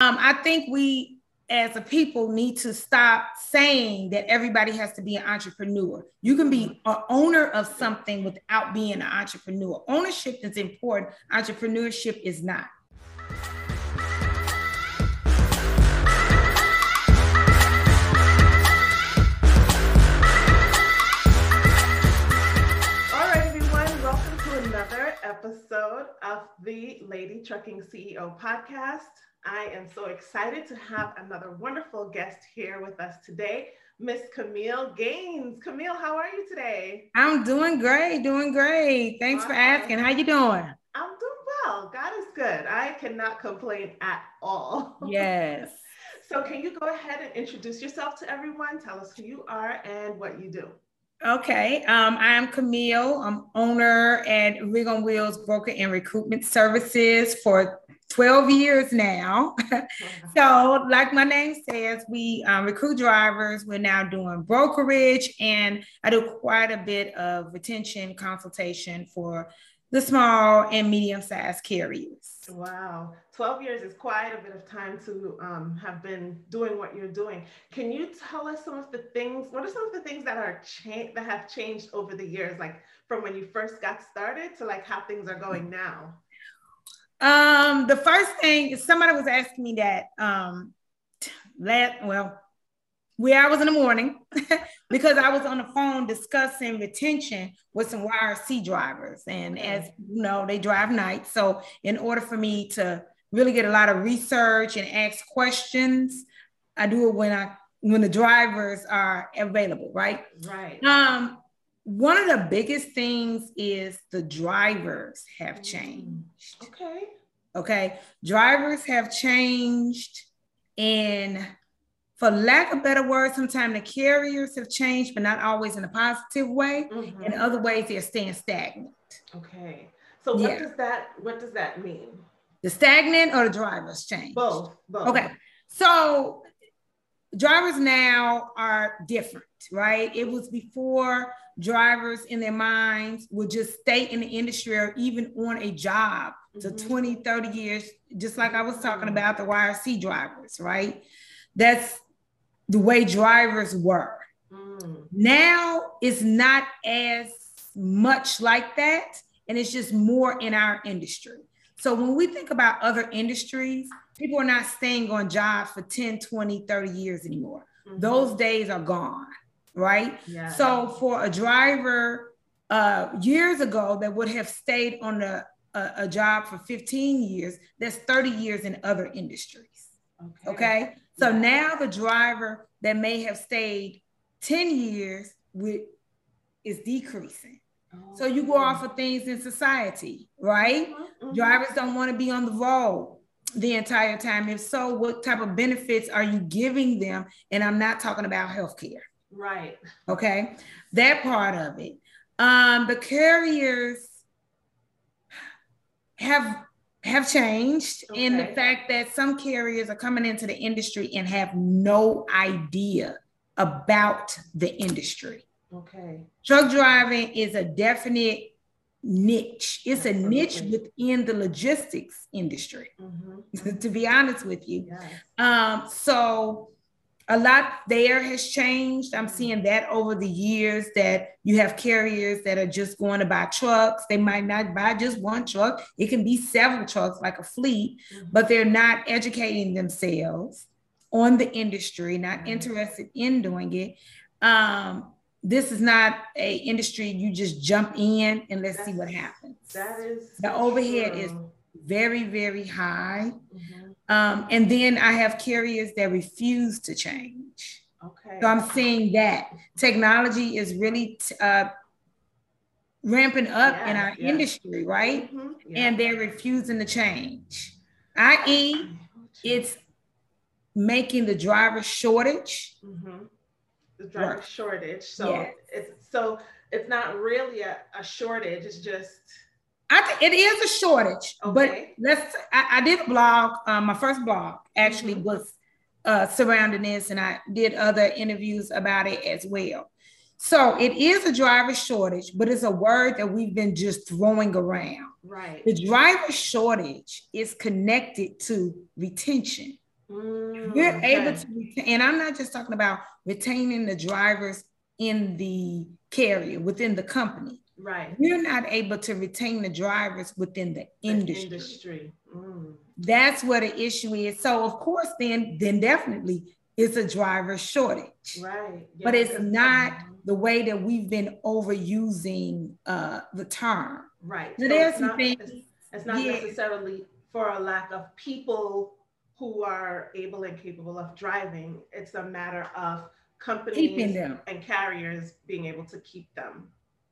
Um, I think we as a people need to stop saying that everybody has to be an entrepreneur. You can be an owner of something without being an entrepreneur. Ownership is important, entrepreneurship is not. All right, everyone, welcome to another episode of the Lady Trucking CEO podcast. I am so excited to have another wonderful guest here with us today, Miss Kameel Gaines. Kameel, how are you today? I'm doing great, doing great. Thanks awesome. for asking. How you doing? I'm doing well. God is good. I cannot complain at all. Yes. so can you go ahead and introduce yourself to everyone? Tell us who you are and what you do. Okay, um, I'm Kameel. I'm owner at Rig on Wheels Broker and Recruitment Services for 12 years now. so, like my name says, we um, recruit drivers. We're now doing brokerage, and I do quite a bit of retention consultation for the small and medium sized carriers. Wow. 12 years is quite a bit of time to um, have been doing what you're doing. Can you tell us some of the things, what are some of the things that are cha- that have changed over the years, like from when you first got started to like how things are going now? Um, the first thing somebody was asking me that um last well where I was in the morning because I was on the phone discussing retention with some YRC drivers. And as you know, they drive nights. So, in order for me to really get a lot of research and ask questions, I do it when I when the drivers are available, right? Right. Um, one of the biggest things is the drivers have mm. changed. Okay. Okay. Drivers have changed and for lack of better words, sometimes the carriers have changed, but not always in a positive way. Mm-hmm. In other ways, they're staying stagnant. Okay. So what yeah. does that what does that mean? The stagnant or the drivers change? Both. Both. Okay. So drivers now are different, right? It was before drivers in their minds would just stay in the industry or even on a job mm-hmm. to 20, 30 years, just like I was talking about the YRC drivers, right? That's the way drivers were. Mm. Now it's not as much like that, and it's just more in our industry. So when we think about other industries, people are not staying on jobs for 10, 20, 30 years anymore. Mm-hmm. Those days are gone, right? Yeah. So for a driver uh, years ago that would have stayed on a, a, a job for 15 years, that's 30 years in other industries. Okay. okay? So now the driver that may have stayed 10 years with is decreasing. So you go off of things in society, right? Mm-hmm. Drivers don't want to be on the road the entire time. If so, what type of benefits are you giving them? And I'm not talking about healthcare. Right. Okay. That part of it. Um, the carriers have have changed okay. in the fact that some carriers are coming into the industry and have no idea about the industry. Okay. Truck driving is a definite niche. It's Absolutely. a niche within the logistics industry, mm-hmm. to be honest with you. Yes. Um, so a lot there has changed. I'm seeing that over the years that you have carriers that are just going to buy trucks. They might not buy just one truck, it can be several trucks, like a fleet, mm-hmm. but they're not educating themselves on the industry, not mm-hmm. interested in doing it. Um, this is not a industry you just jump in and let's That's, see what happens. That is the overhead true. is very, very high. Mm-hmm. Um, and then I have carriers that refuse to change. Okay. So I'm seeing that technology is really uh, ramping up yeah, in our yeah. industry, right? Mm-hmm. Yeah. And they're refusing to change, i.e., it's making the driver shortage. Mm-hmm. The driver work. shortage. So yes. it's so it's not really a, a shortage. It's just I think it is a shortage, okay. but let's. I, I, did a blog. Um, my first blog actually mm-hmm. was uh, surrounding this, and I did other interviews about it as well. So it is a driver shortage, but it's a word that we've been just throwing around. Right. The driver shortage is connected to retention. Mm, We're okay. able to retain, and I'm not just talking about retaining the drivers in the carrier within the company. Right. We're not able to retain the drivers within the, the industry. industry. Mm. That's what the issue is. So of course, then then definitely it's a driver shortage. Right. Yeah, but it's not the way that we've been overusing uh, the term. Right. So, so there's it's, not, it's, it's not yeah. necessarily for a lack of people who are able and capable of driving. It's a matter of companies and carriers being able to keep them.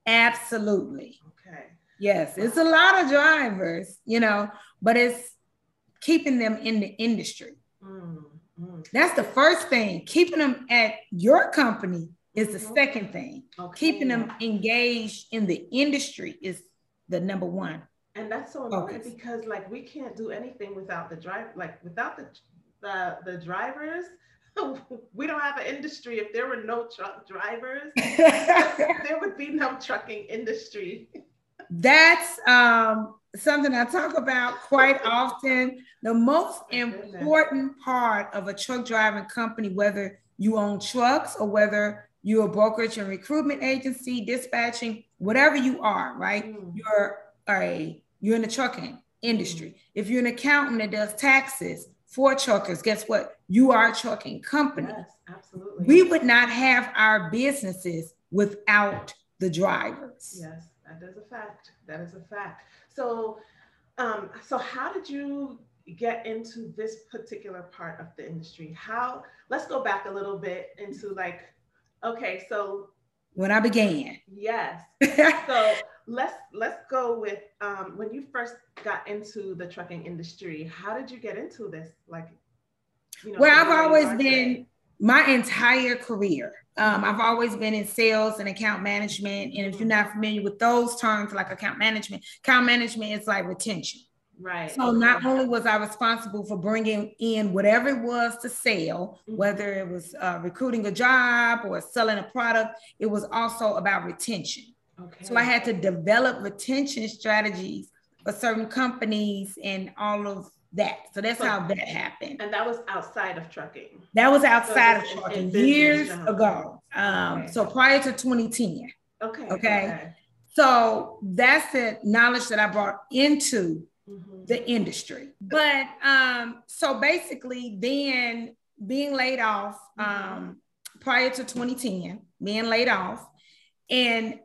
Absolutely. Okay. Yes, it's a lot of drivers, you know, but it's keeping them in the industry. Mm, mm. That's the first thing. Keeping them at your company is the mm-hmm. second thing. Okay. Keeping them engaged in the industry is the number one. And that's so important Focus. because like we can't do anything without the drive, like without the the, the drivers. we don't have an industry. If there were no truck drivers, there would be no trucking industry. That's um, something I talk about quite often. The most important part of a truck driving company, whether you own trucks or whether you're a brokerage and recruitment agency, dispatching, whatever you are, right? Mm. You're a you're in the trucking industry. Mm. If you're an accountant that does taxes for truckers, guess what? You are a trucking company. Yes, absolutely. We would not have our businesses without the drivers. Yes, that is a fact. That is a fact. So, um, so how did you get into this particular part of the industry? How? Let's go back a little bit into like, okay, so when I began. Yes. so let's let's go with um, when you first got into the trucking industry. How did you get into this? Like, you know, well, I've always been today? my entire career. Um, I've always been in sales and account management. And if you're not familiar with those terms, like account management, account management is like retention. Right. So not only was I responsible for bringing in whatever it was to sell, mm-hmm. whether it was uh, recruiting a job or selling a product, it was also about retention. Okay. So I had to develop retention strategies for certain companies and all of that. So that's so, how that happened. And that was outside of trucking. That was outside so of trucking years ago. Um, okay. So prior to 2010. Okay. okay. Okay. So that's the knowledge that I brought into mm-hmm. the industry. But um, so basically, then being laid off mm-hmm. um, prior to 2010, being laid off, and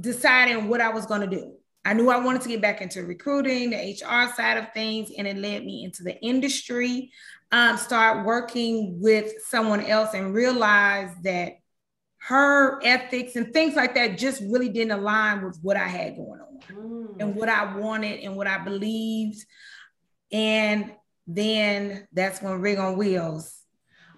deciding what I was going to do. I knew I wanted to get back into recruiting, the HR side of things, and it led me into the industry. Um, start working with someone else and realize that her ethics and things like that just really didn't align with what I had going on mm. and what I wanted and what I believed. And then that's when Rig on Wheels.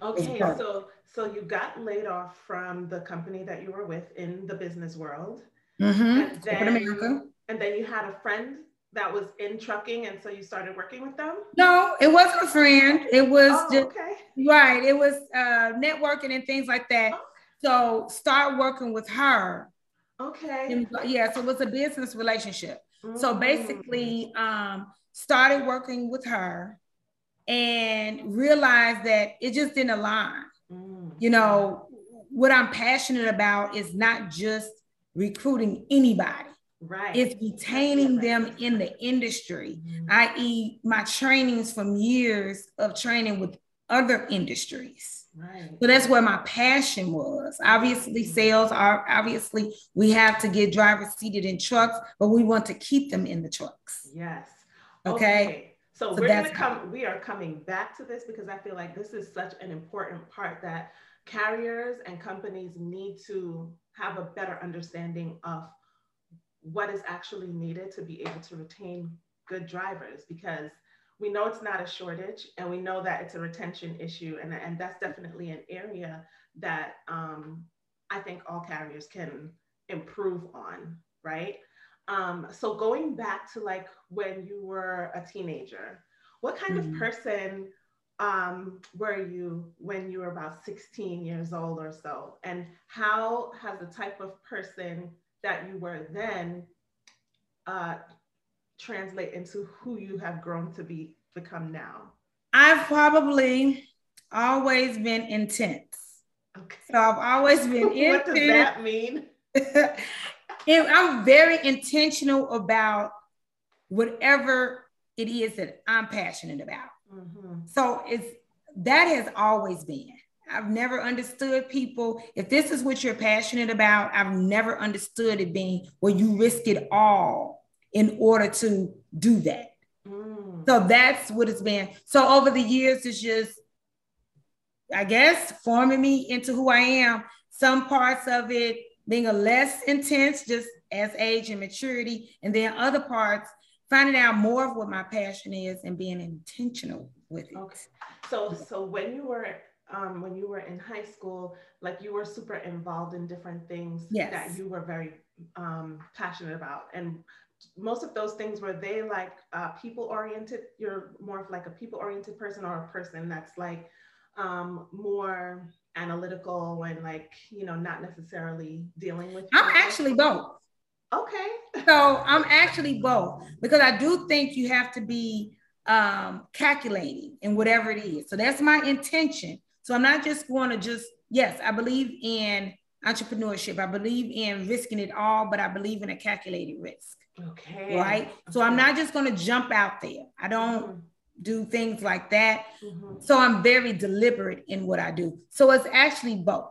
Okay, so so you got laid off from the company that you were with in the business world. Mm-hmm. And, then, America. and then you had a friend that was in trucking, and so you started working with them. No, it wasn't a friend. It was oh, just okay. right. It was uh, networking and things like that. Okay. So start working with her. Okay. And, yeah, so it was a business relationship. Mm-hmm. So mm. basically, um, started working with her and realized that it just didn't align. Mm-hmm. You know, what I'm passionate about is not just recruiting anybody. Right. It's retaining them in the industry, mm-hmm. i.e., my trainings from years of training with other industries. Right. So that's where my passion was. Obviously, mm-hmm. sales are obviously we have to get drivers seated in trucks, but we want to keep them in the trucks. Yes. Okay. okay. So, so we're gonna come, we are coming back to this because I feel like this is such an important part that carriers and companies need to have a better understanding of what is actually needed to be able to retain good drivers because we know it's not a shortage and we know that it's a retention issue and, and that's definitely an area that um, i think all carriers can improve on right um, so going back to like when you were a teenager what kind mm-hmm. of person um, were you when you were about 16 years old or so? And how has the type of person that you were then uh, translate into who you have grown to be become now? I've probably always been intense. Okay. So I've always been what does that mean? I'm very intentional about whatever it is that I'm passionate about. Mm-hmm. So it's that has always been. I've never understood people. If this is what you're passionate about, I've never understood it being where you risk it all in order to do that. Mm. So that's what it's been. So over the years, it's just, I guess, forming me into who I am. Some parts of it being a less intense, just as age and maturity, and then other parts finding out more of what my passion is and being intentional with it. Okay. So, so when you were um, when you were in high school, like you were super involved in different things yes. that you were very um, passionate about, and most of those things were they like uh, people oriented. You're more of like a people oriented person, or a person that's like um, more analytical and like you know not necessarily dealing with. I'm actually both. Okay. so I'm actually both because I do think you have to be um, calculating in whatever it is. So that's my intention. So I'm not just going to just, yes, I believe in entrepreneurship. I believe in risking it all, but I believe in a calculated risk. Okay. Right. Okay. So I'm not just going to jump out there. I don't mm-hmm. do things like that. Mm-hmm. So I'm very deliberate in what I do. So it's actually both.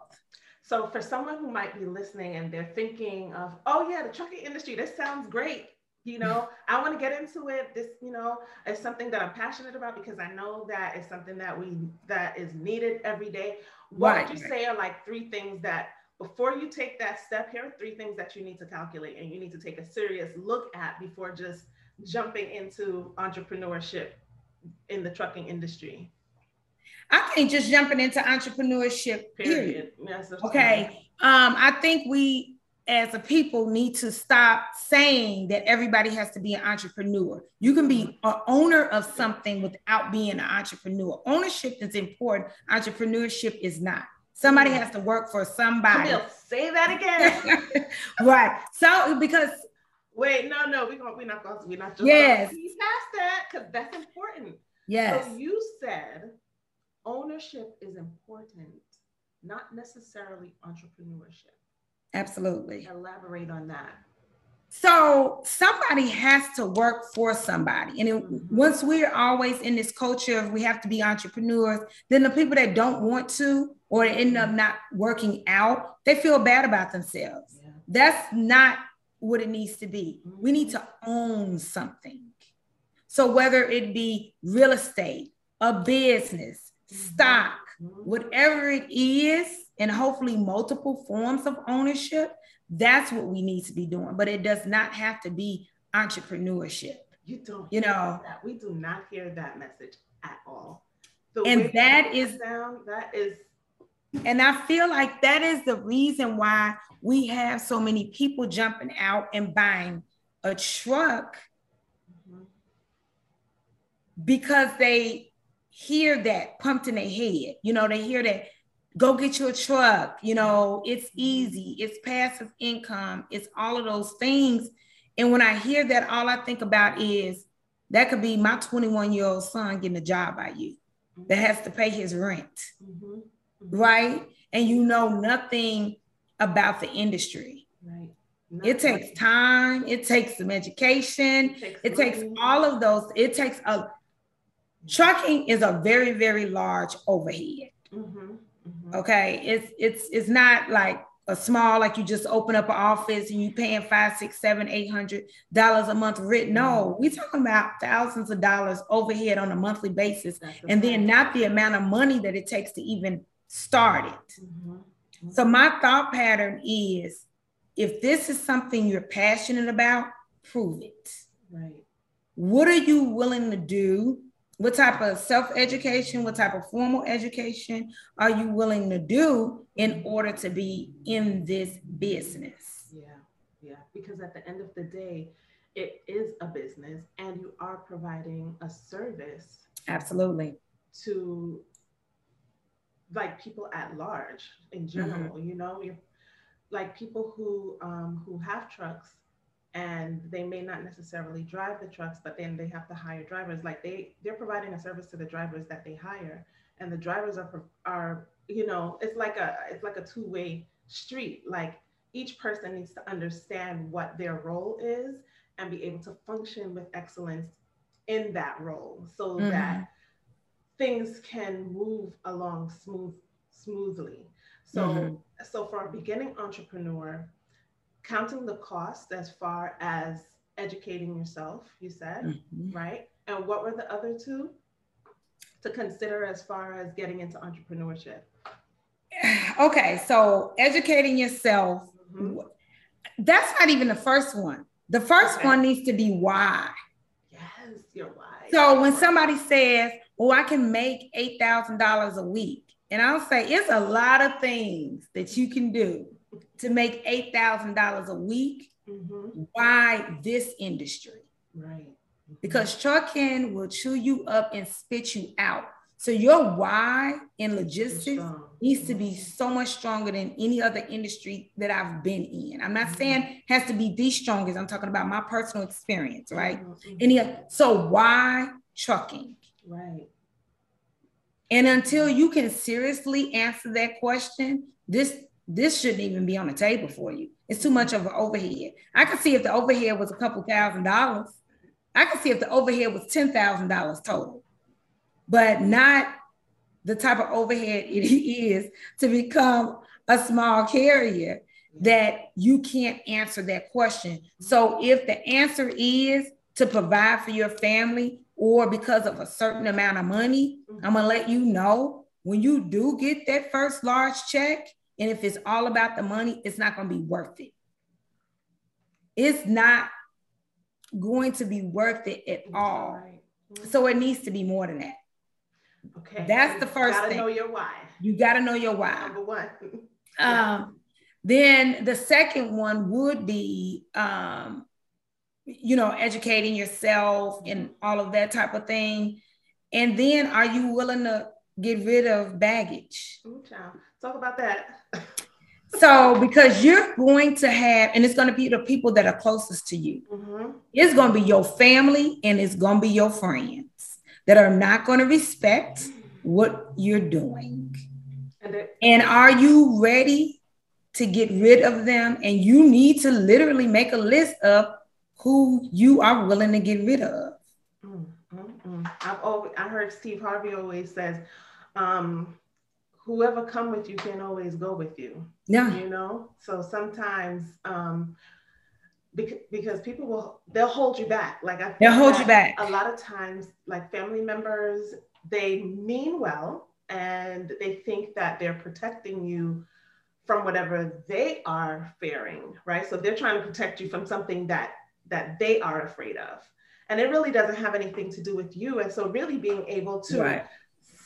So for someone who might be listening and they're thinking of, oh yeah, the trucking industry, this sounds great. You know, I want to get into it. This, you know, is something that I'm passionate about because I know that is something that we that is needed every day. What right. would you say are like three things that before you take that step here, three things that you need to calculate and you need to take a serious look at before just jumping into entrepreneurship in the trucking industry? I think just jumping into entrepreneurship. Period. period. Okay. Um, I think we as a people need to stop saying that everybody has to be an entrepreneur. You can be an owner of something without being an entrepreneur. Ownership is important. Entrepreneurship is not. Somebody has to work for somebody. say that again. right. So because wait, no, no, we going we're not going to we're not just yes. past that because that's important. Yes. So you said ownership is important, not necessarily entrepreneurship. Absolutely. Elaborate on that. So somebody has to work for somebody. And it, mm-hmm. once we're always in this culture of we have to be entrepreneurs, then the people that don't want to or end up not working out, they feel bad about themselves. Yeah. That's not what it needs to be. Mm-hmm. We need to own something. So whether it be real estate, a business, stock, whatever it is, and hopefully multiple forms of ownership, that's what we need to be doing. But it does not have to be entrepreneurship. You don't, you know, that. we do not hear that message at all. The and that is sound, that is, and I feel like that is the reason why we have so many people jumping out and buying a truck mm-hmm. because they hear that pumped in their head. You know, they hear that go get you a truck, you know, it's easy, it's passive income, it's all of those things. And when I hear that, all I think about is that could be my 21 year old son getting a job by you that has to pay his rent, mm-hmm. Mm-hmm. right? And you know nothing about the industry. Right. Not it takes right. time, it takes some education, it takes, it takes all of those, it takes a trucking is a very very large overhead. Mm-hmm, mm-hmm. okay? It's it's it's not like a small like you just open up an office and you paying five six seven eight hundred dollars a month rent. No mm-hmm. we talking about thousands of dollars overhead on a monthly basis. And then not the amount of money that it takes to even start it. Mm-hmm. so my thought pattern is if this is something you're passionate about prove it. Right. What are you willing to do what type of self-education, what type of formal education are you willing to do in order to be in this business? Yeah, yeah. Because at the end of the day, it is a business and you are providing a service. Absolutely. To like people at large in mm-hmm. general, mm-hmm. you know, like people who um, who have trucks and they may not necessarily drive the trucks but then they have to hire drivers like they they're providing a service to the drivers that they hire and the drivers are are you know it's like a it's like a two-way street like each person needs to understand what their role is and be able to function with excellence in that role so mm-hmm. that things can move along smooth smoothly so mm-hmm. so for a beginning entrepreneur counting the cost as far as educating yourself you said mm-hmm. right and what were the other two to consider as far as getting into entrepreneurship okay so educating yourself mm-hmm. that's not even the first one the first okay. one needs to be why yes your why so when somebody says oh i can make $8000 a week and i'll say it's a lot of things that you can do to make $8000 a week mm-hmm. why this industry right because trucking will chew you up and spit you out. So your why in logistics needs to be so much stronger than any other industry that I've been in. I'm not mm-hmm. saying has to be the strongest. I'm talking about my personal experience, right? Mm-hmm. Any so why trucking? Right. And until you can seriously answer that question, this this shouldn't even be on the table for you. It's too much of an overhead. I could see if the overhead was a couple thousand dollars I could see if the overhead was $10,000 total, but not the type of overhead it is to become a small carrier that you can't answer that question. So if the answer is to provide for your family or because of a certain amount of money, I'm gonna let you know when you do get that first large check, and if it's all about the money, it's not gonna be worth it. It's not going to be worth it at all. Right. So it needs to be more than that. Okay. That's the first gotta thing. know your why. You got to know your why. Number one. um, then the second one would be, um, you know, educating yourself and all of that type of thing. And then are you willing to get rid of baggage? Ooh, child. Talk about that. So, because you're going to have, and it's going to be the people that are closest to you, mm-hmm. it's going to be your family and it's going to be your friends that are not going to respect what you're doing. And, are you ready to get rid of them? And you need to literally make a list of who you are willing to get rid of. Mm-hmm. I've always, I heard Steve Harvey always says, um, whoever come with you can't always go with you. Yeah. You know, so sometimes um, because, because people will they'll hold you back. Like I they'll hold you back. A lot of times, like family members, they mean well and they think that they're protecting you from whatever they are fearing, right? So they're trying to protect you from something that that they are afraid of. And it really doesn't have anything to do with you. And so really being able to right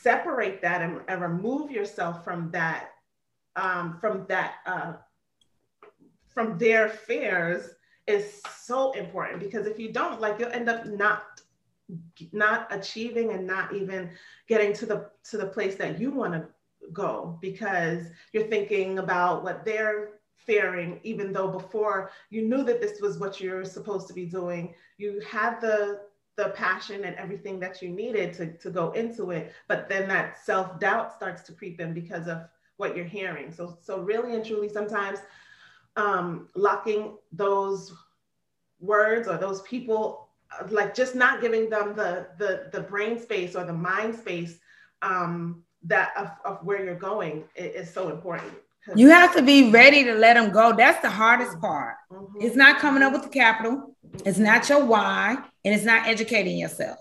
separate that and, and remove yourself from that um, from that uh, from their fears is so important because if you don't like you'll end up not not achieving and not even getting to the to the place that you want to go because you're thinking about what they're fearing even though before you knew that this was what you're supposed to be doing. You had the the passion and everything that you needed to, to go into it but then that self-doubt starts to creep in because of what you're hearing. So so really and truly sometimes um, locking those words or those people like just not giving them the the the brain space or the mind space um, that of, of where you're going is, is so important you have to be ready to let them go that's the hardest part mm-hmm. it's not coming up with the capital it's not your why, and it's not educating yourself.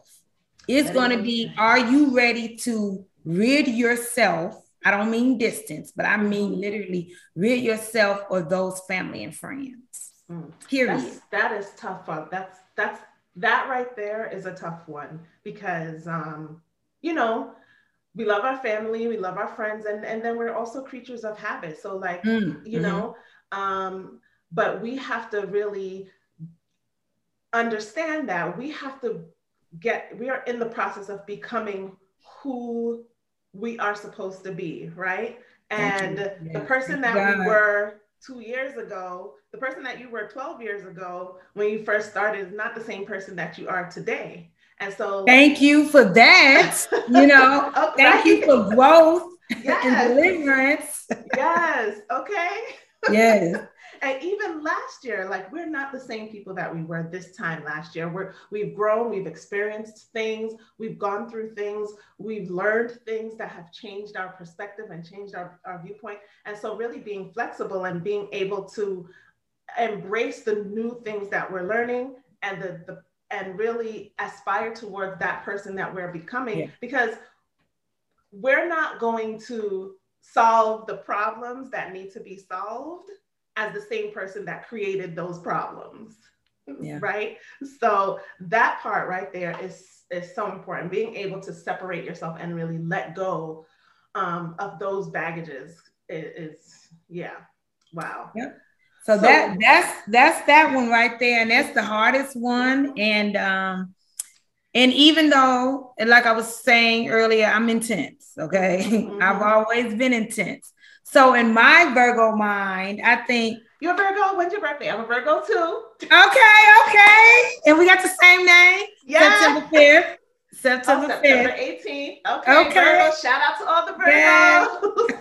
It's going to be are you ready to rid yourself? I don't mean distance, but I mean literally rid yourself or those family and friends. Mm. Period. That's, that is tough. That's that's that right there is a tough one because um, you know we love our family, we love our friends, and and then we're also creatures of habit. So like mm. you mm-hmm. know, um, but we have to really understand that we have to get, we are in the process of becoming who we are supposed to be, right? And yeah. the person that we were two years ago, the person that you were 12 years ago when you first started is not the same person that you are today. And so thank you for that. You know, okay. thank you for growth yes. and deliverance. yes. Okay. Yes. and even last year, like we're not the same people that we were this time last year. We're we've grown, we've experienced things, we've gone through things, we've learned things that have changed our perspective and changed our, our viewpoint. And so really being flexible and being able to embrace the new things that we're learning and the, the and really aspire towards that person that we're becoming yeah. because we're not going to solve the problems that need to be solved as the same person that created those problems. Yeah. Right. So that part right there is is so important. Being able to separate yourself and really let go um, of those baggages is, is yeah. Wow. Yep. So, so that that's that's that one right there, and that's the hardest one. And um, and even though, like I was saying earlier, I'm intense. Okay, mm-hmm. I've always been intense. So in my Virgo mind, I think you're a Virgo. When's your birthday? I'm a Virgo too. Okay, okay. And we got the same name. Yeah. September 5th. September, oh, September 18th. Okay. okay. Virgo. Shout out to all the Virgos.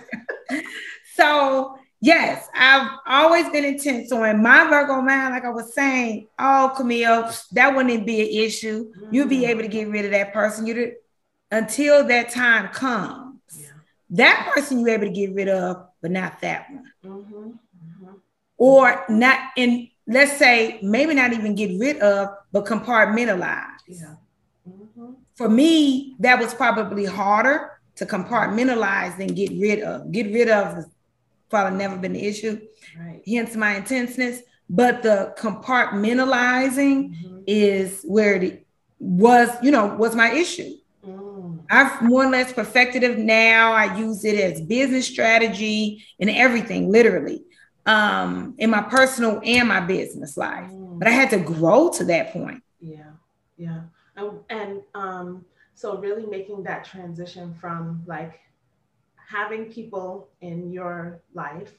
Yeah. so yes, I've always been intense. So in my Virgo mind, like I was saying, oh Kameel, that wouldn't be an issue. Mm-hmm. You'll be able to get rid of that person. You until that time comes that person you're able to get rid of, but not that one. Mm-hmm. Mm-hmm. Or not in, let's say, maybe not even get rid of, but compartmentalize. Yeah. Mm-hmm. For me, that was probably harder to compartmentalize than get rid of. Get rid of probably never been the issue, right. hence my intenseness. But the compartmentalizing mm-hmm. is where it was, you know, was my issue. I've more or less perfected it now. I use it as business strategy and everything, literally, um, in my personal and my business life. Mm. But I had to grow to that point. Yeah, yeah, and, and um, so really making that transition from like having people in your life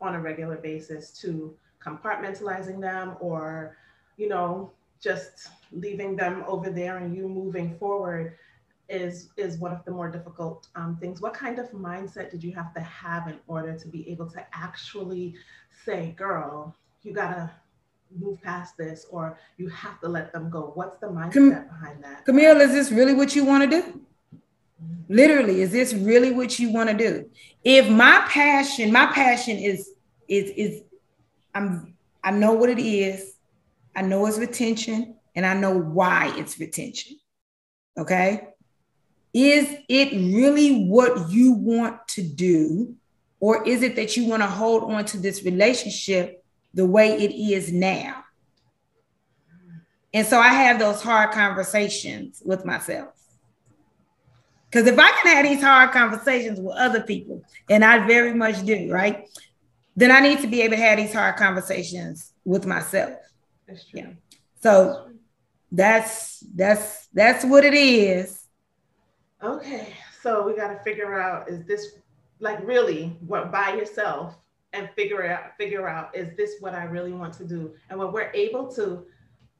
on a regular basis to compartmentalizing them or you know just leaving them over there and you moving forward is is one of the more difficult um, things. What kind of mindset did you have to have in order to be able to actually say, "Girl, you gotta move past this," or "You have to let them go"? What's the mindset Cam- behind that? Kameel, is this really what you want to do? Literally, is this really what you want to do? If my passion, my passion is is is I'm I know what it is. I know it's retention, and I know why it's retention. Okay is it really what you want to do? Or is it that you want to hold on to this relationship the way it is now? And so I have those hard conversations with myself. Because if I can have these hard conversations with other people, and I very much do, right? Then I need to be able to have these hard conversations with myself. That's true. Yeah. So that's that's that's what it is okay, so we got to figure out is this like really what by yourself and figure out figure out is this what I really want to do? And when we're able to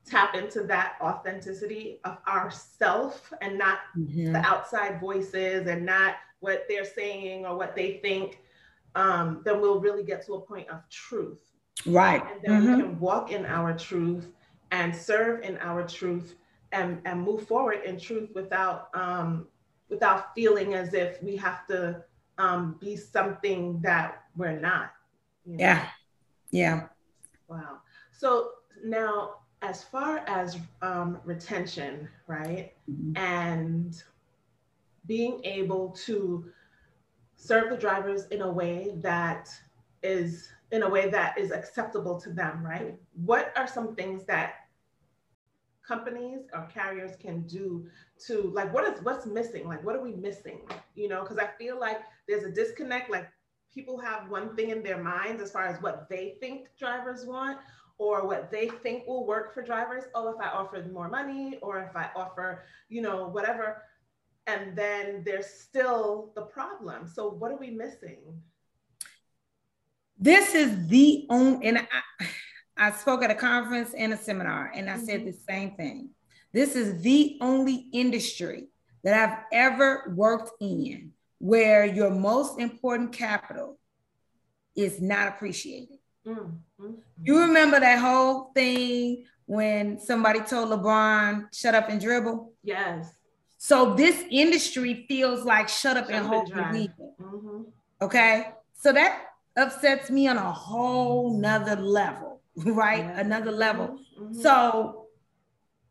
tap into that authenticity of ourself and not mm-hmm. the outside voices and not what they're saying or what they think, um, then we'll really get to a point of truth. Right. And then mm-hmm. we can walk in our truth and serve in our truth and, and move forward in truth without um, without feeling as if we have to um, be something that we're not. You know? Yeah. Yeah. Wow. So now, as far as um, retention, right, mm-hmm. and being able to serve the drivers in a way that is in a way that is acceptable to them, right? What are some things that companies or carriers can do to like what is what's missing like what are we missing you know because i feel like there's a disconnect like people have one thing in their minds as far as what they think drivers want or what they think will work for drivers oh if i offer more money or if i offer you know whatever and then there's still the problem so what are we missing This is the only, and I, I spoke at a conference and a seminar, and I mm-hmm. said the same thing. This is the only industry that I've ever worked in where your most important capital is not appreciated. Mm-hmm. You remember that whole thing when somebody told LeBron, shut up and dribble? Yes. So this industry feels like shut up shut and hold the mm-hmm. Okay. So that upsets me on a whole nother level, right? Yeah. Another level. Mm-hmm. So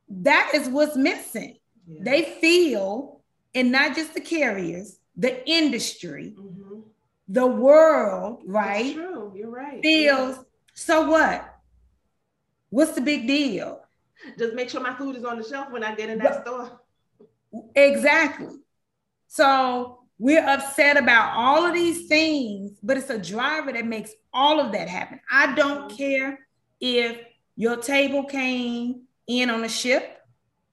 that is what's missing. Yeah. They feel, and not just the carriers, the industry, mm-hmm. The world, right? True. You're right. Feels yeah. so what? What's the big deal? Just make sure my food is on the shelf when I get in that but, store. Exactly. So we're upset about all of these things, but it's a driver that makes all of that happen. I don't mm-hmm. care if your table came in on a ship.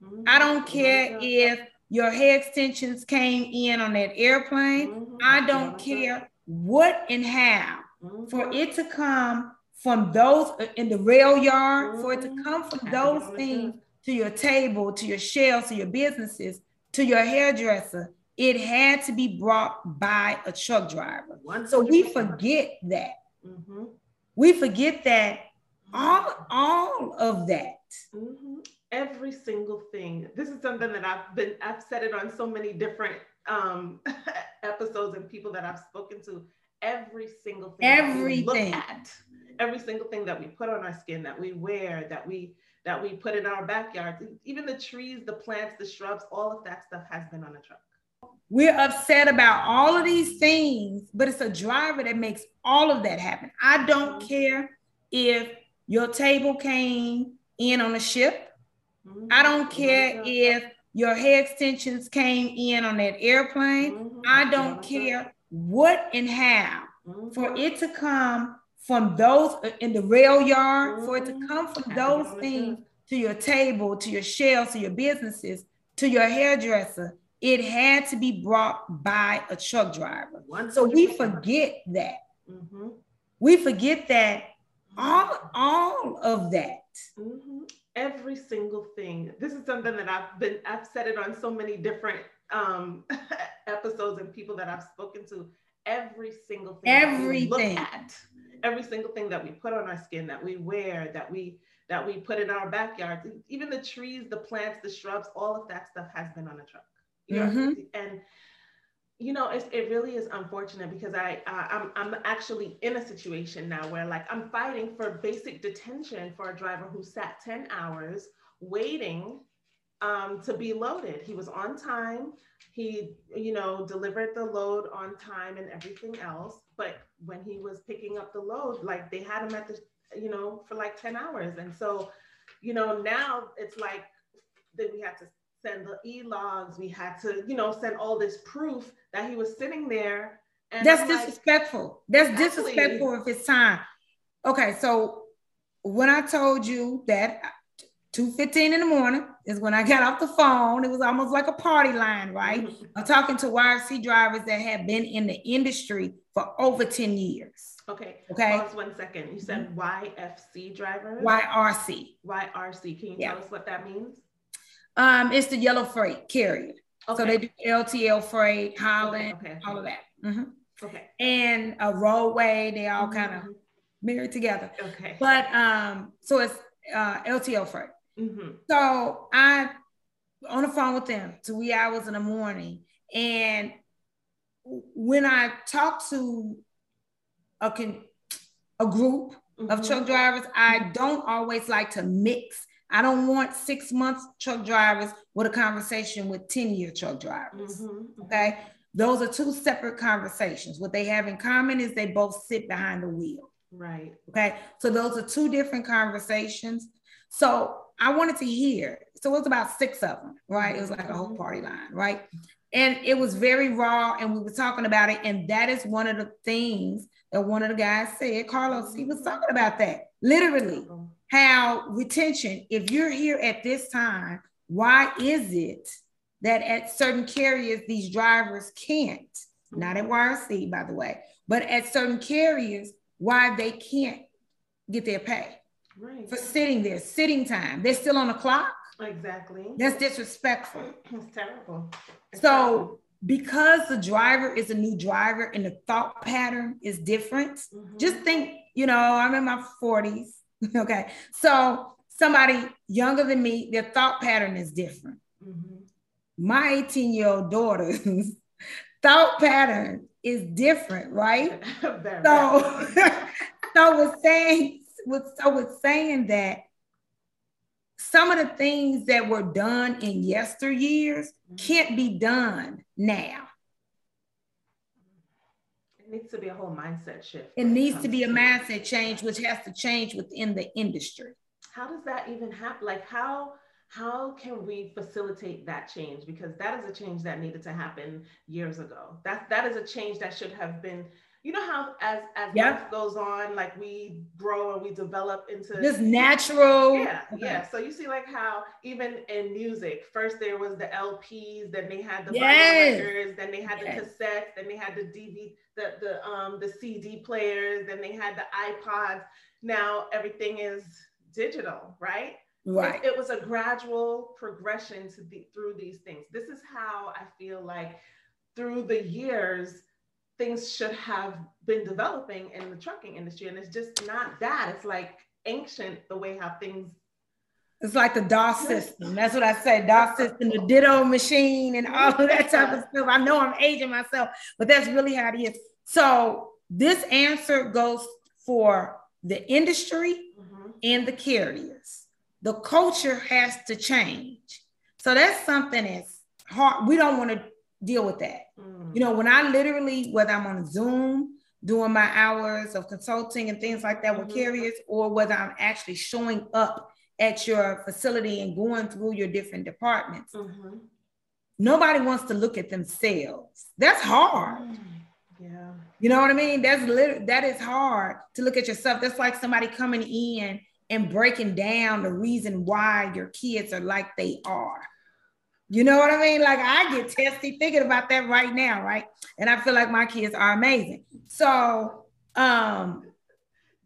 Mm-hmm. I don't care if your hair extensions came in on that airplane. Mm-hmm. I don't care what and how mm-hmm. for it to come from those uh, in the rail yard, for it to mm-hmm. come from those things to your table, to your shelves, to your businesses, to your hairdresser. It had to be brought by a truck driver. 100%. So we forget that. Mm-hmm. We forget that all, all of that. Mm-hmm every single thing. This is something that I've been, I've said it on so many different um, episodes and people that I've spoken to. Every single thing everything at, every single thing that we put on our skin, that we wear, that we that we put in our backyards, even the trees, the plants, the shrubs, all of that stuff has been on a truck. We're upset about all of these things, but it's a driver that makes all of that happen. I don't mm-hmm. care if your table came in on a ship. Mm-hmm. I don't care if your hair extensions came in on that airplane. Mm-hmm. I don't care what and how mm-hmm. for it to come from those uh, in the rail yard, for it to mm-hmm. come from those things to your table, to your shelves, to your businesses, to your hairdresser. It had to be brought by a truck driver. 100%. So we forget that. Mm-hmm. We forget that all, all of that. Mm-hmm every single thing. This is something that I've been, I've said it on so many different um, episodes and people that I've spoken to. Every single thing everything look at, every single thing that we put on our skin, that we wear, that we that we put in our backyards, even the trees, the plants, the shrubs, all of that stuff has been on a truck. You know, mm-hmm. and you know, it's, it really is unfortunate because I, uh, I'm, I'm actually in a situation now where like I'm fighting for basic detention for a driver who sat 10 hours waiting um, to be loaded. He was on time. He, you know, delivered the load on time and everything else. But when he was picking up the load, like they had him at the, you know, for like 10 hours. And so, you know, now it's like that we had to send the e-logs. We had to, you know, send all this proof that he was sitting there. And That's I'm disrespectful. Like, That's disrespectful of his time. Okay, so when I told you that 2.15 in the morning is when I got off the phone. It was almost like a party line, right? Mm-hmm. I'm talking to YFC drivers that have been in the industry for over 10 years. Okay. Okay. Pause one second. You said YFC drivers? YRC. YRC. Can you yeah. tell us what that means? Um, it's the yellow freight carrier. Okay. So they do LTL freight, Holland, okay, all of that. Mm-hmm. Okay. And a roadway, they all mm-hmm. kind of married together. Okay. But um, so it's uh, LTL freight. Mm-hmm. So I on the phone with them two wee hours in the morning, and when I talk to a con- a group of mm-hmm. truck drivers, I don't always like to mix I don't want six months truck drivers with a conversation with 10 year truck drivers. Mm-hmm, mm-hmm. Okay. Those are two separate conversations. What they have in common is they both sit behind the wheel. Right. Okay. So those are two different conversations. So I wanted to hear. So it was about six of them, right? It was like a whole party line, right? And it was very raw, and we were talking about it. And that is one of the things that one of the guys said. Carlos, he was talking about that literally how retention, if you're here at this time, why is it that at certain carriers these drivers can't? Not at YRC, by the way, but at certain carriers, why they can't get their pay right. for sitting there, sitting time. They're still on the clock. Exactly. That's disrespectful. It's terrible. It's so terrible. because the driver is a new driver and the thought pattern is different, mm-hmm. just think, you know, I'm in my 40s. okay. So somebody younger than me, their thought pattern is different. Mm-hmm. My 18 year old daughter's thought pattern is different, right? so, so was saying, was, so was saying that some of the things that were done in yesteryears mm-hmm. can't be done now. It needs to be a whole mindset shift. It needs to be a mindset change, which has to change within the industry. How does that even happen? Like how how can we facilitate that change? Because that is a change that needed to happen years ago. That that is a change that should have been you know how as as yep. life goes on, like we grow and we develop into this natural. Yeah, okay. yeah. So you see, like how even in music, first there was the LPs, then they had the yes. records, then they had yes. the cassettes, then they had the DVD, the the um the CD players, then they had the iPods. Now everything is digital, right? Right. It, it was a gradual progression to be through these things. This is how I feel like through the years things should have been developing in the trucking industry. And it's just not that. It's like ancient the way how things it's like the DOS system. That's what I say. DOS system, the ditto machine, and all of that type of stuff. I know I'm aging myself, but that's really how it is. So this answer goes for the industry mm-hmm. and the carriers. The culture has to change. So that's something that's hard. We don't want to deal with that. Mm. You know, when I literally, whether I'm on Zoom doing my hours of consulting and things like that mm-hmm. with carriers, or whether I'm actually showing up at your facility and going through your different departments, mm-hmm. nobody wants to look at themselves. That's hard. Mm. Yeah. You know what I mean? That's literally that is hard to look at yourself. That's like somebody coming in and breaking down the reason why your kids are like they are. You know what I mean? Like I get testy thinking about that right now, right? And I feel like my kids are amazing. So um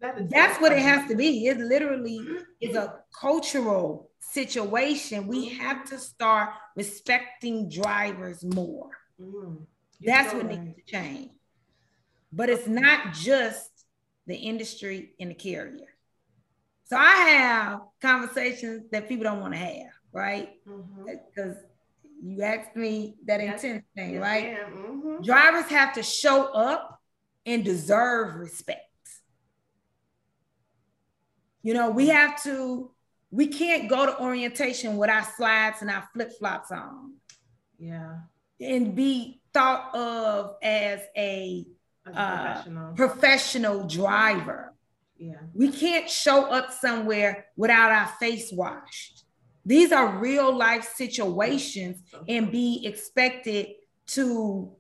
that that's what it has to be. It literally is a cultural situation. We have to start respecting drivers more. Mm, that's what right. needs to change. But it's not just the industry and the carrier. So I have conversations that people don't want to have, right? Because mm-hmm you asked me that intense thing, yes, right? Mm-hmm. Drivers have to show up and deserve respect. You know, we have to, we can't go to orientation with our slides and our flip flops on. Yeah. And be thought of as a, a uh, professional. professional driver. Yeah. We can't show up somewhere without our face washed. These are real life situations and be expected to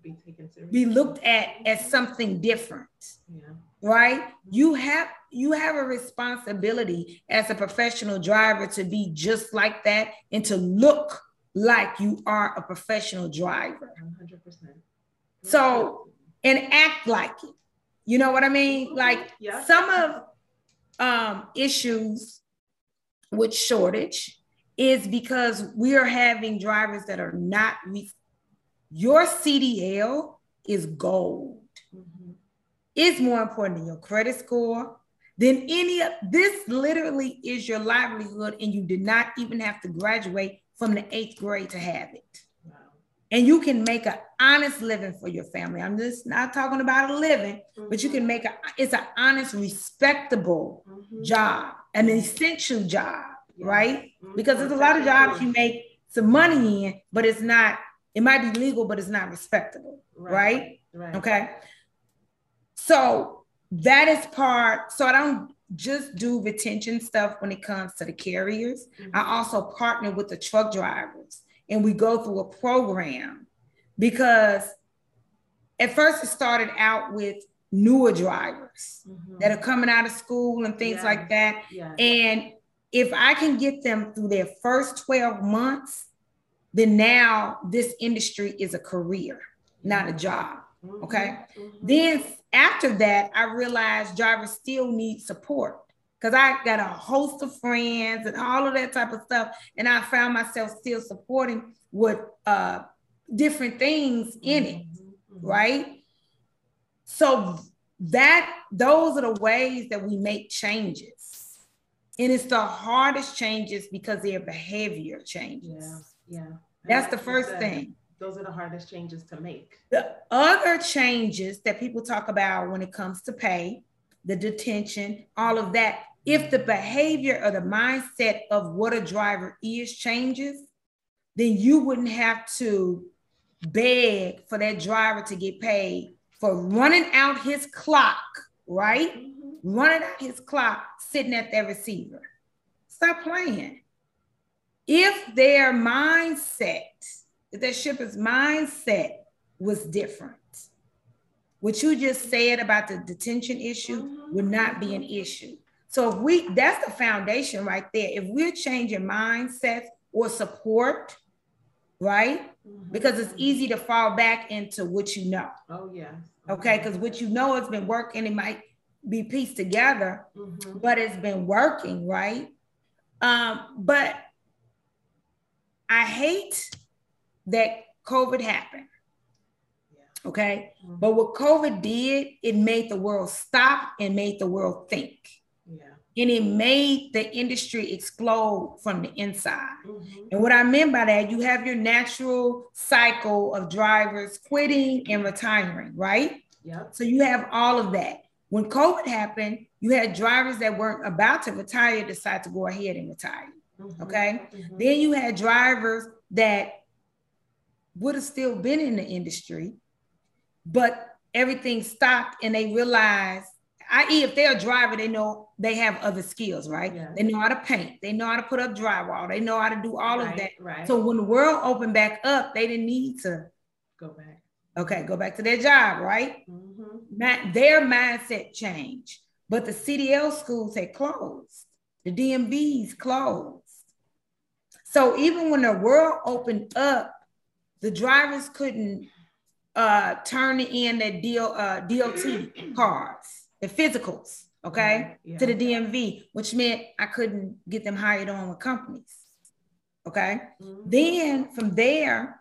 be looked at as something different. Yeah. Right? You have you have a responsibility as a professional driver to be just like that and to look like you are a professional driver. 100%. So, and act like it. You know what I mean? Like yeah. some of um issues with shortage is because we are having drivers that are not re- your CDL is gold. Mm-hmm. It's more important than your credit score, than any of this literally is your livelihood, and you did not even have to graduate from the eighth grade to have it. And you can make an honest living for your family. I'm just not talking about a living, mm-hmm. but you can make a it's an honest, respectable mm-hmm. job, an essential job right? Mm-hmm. Because there's a lot of jobs you make some money in, but it's not, it might be legal, but it's not respectable, right? Right. right. Okay. So that is part. So I don't just do retention stuff when it comes to the carriers. Mm-hmm. I also partner with the truck drivers and we go through a program because at first it started out with newer drivers mm-hmm. that are coming out of school and things yeah. like that. Yeah. And if I can get them through their first 12 months, then now this industry is a career, not a job. Mm-hmm. Okay. Mm-hmm. Then after that, I realized drivers still need support because I got a host of friends and all of that type of stuff. And I found myself still supporting with uh, different things in it. Mm-hmm. Right. So that those are the ways that we make changes. And it's the hardest changes because their behavior changes. Yeah. Yeah. That's the first thing. Those are the hardest changes to make. The other changes that people talk about when it comes to pay, the detention, all of that, if the behavior or the mindset of what a driver is changes, then you wouldn't have to beg for that driver to get paid for running out his clock, right? Mm-hmm. Mm-hmm. Running out his clock, sitting at that receiver. Stop playing. If their mindset, if their shipper's mindset was different, what you just said about the detention issue mm-hmm. would not be an issue. So if we that's the foundation right there. If we're changing mindsets or support, right? Mm-hmm. Because it's easy to fall back into what you know. Oh yeah. Okay, because what you know has been working, it might be pieced together, mm-hmm. but it's been working, right? Um, but I hate that COVID happened. Yeah. Okay. Mm-hmm. But what COVID did, it made the world stop and made the world think. Yeah. And it made the industry explode from the inside. Mm-hmm. And what I mean by that, you have your natural cycle of drivers quitting and retiring, right? Yeah. So you have all of that. When COVID happened, you had drivers that weren't about to retire decide to go ahead and retire. Mm-hmm. Okay. Mm-hmm. Then you had drivers that would have still been in the industry, but everything stopped and they realized, i.e., if they're a driver, they know they have other skills, right? Yeah. They know how to paint, they know how to put up drywall, they know how to do all right, of that. Right. So when the world opened back up, they didn't need to go back. Okay, go back to their job, right? Mm-hmm. Their mindset changed, but the CDL schools had closed, the DMVs closed. So even when the world opened up, the drivers couldn't uh, turn in their DO, uh, DOT cards, the physicals, okay, yeah. to the DMV, which meant I couldn't get them hired on with companies. Okay. Mm-hmm. Then from there,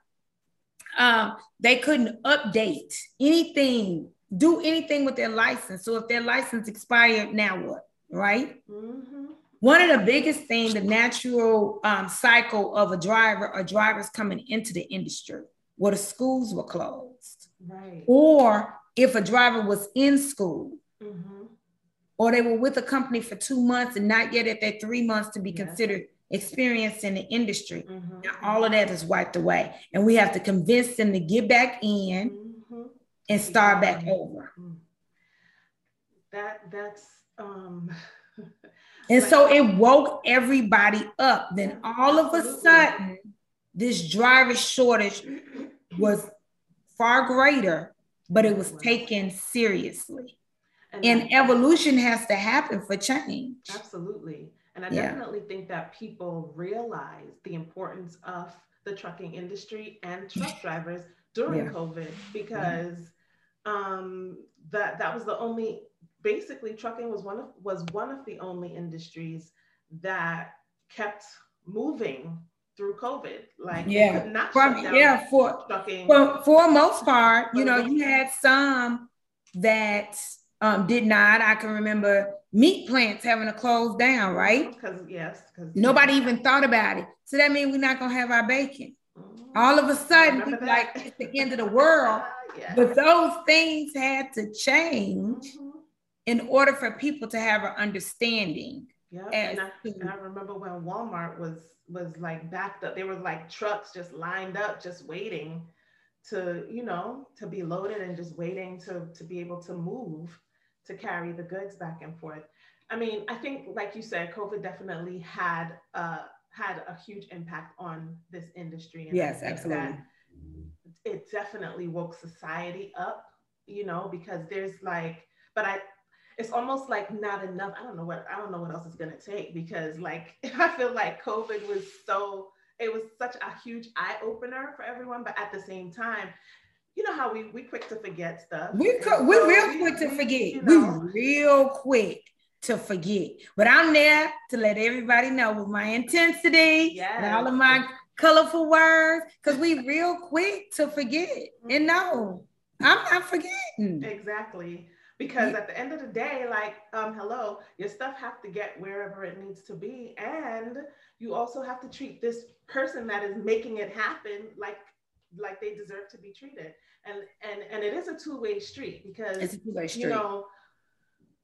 um, they couldn't update anything, do anything with their license. So if their license expired, now what? Right? Mm-hmm. One of the biggest things, the natural um, cycle of a driver or drivers coming into the industry, where the schools were closed, right? Or if a driver was in school, mm-hmm. or they were with a company for two months and not yet at their three months to be yes. considered experienced in the industry. Mm-hmm. Now, all of that is wiped away, and we have to convince them to get back in mm-hmm. And start back over. Mm. That that's um And so it woke everybody up. Then all of a sudden, this driver shortage was far greater, but it was taken seriously. And, and evolution has to happen for change. Absolutely. And I yeah. definitely think that people realize the importance of the trucking industry and truck drivers during yeah. COVID because um, that that was the only basically trucking was one of was one of the only industries that kept moving through COVID. Like yeah, not From, yeah for trucking. For, for most part, you know, you had some that um, did not. I can remember meat plants having to close down, right? Because yes, because nobody even thought about it. So that means we're not gonna have our bacon. Mm-hmm. All of a sudden, people like it's the end of the world. yeah. But those things had to change. Mm-hmm in order for people to have an understanding. Yeah, and I, and I remember when Walmart was was like backed up. There were like trucks just lined up, just waiting to you know to be loaded and just waiting to to be able to move to carry the goods back and forth. I mean, I think like you said, COVID definitely had uh had a huge impact on this industry. And yes, absolutely. It definitely woke society up, you know, because there's like, but I it's almost like not enough. I don't know what I don't know what else it's gonna take because like I feel like COVID was so it was such a huge eye opener for everyone, but at the same time, you know how we we quick to forget stuff. We we real quick to forget. You know, we real quick to forget. But I'm there to let everybody know with my intensity yes. and all of my colorful words, because we real quick to forget. Mm-hmm. And no, I'm not forgetting. Exactly. Because at the end of the day, like, um, hello, your stuff have to get wherever it needs to be. And you also have to treat this person that is making it happen like like they deserve to be treated. And and and it is a two-way street because it's a two-way street. you know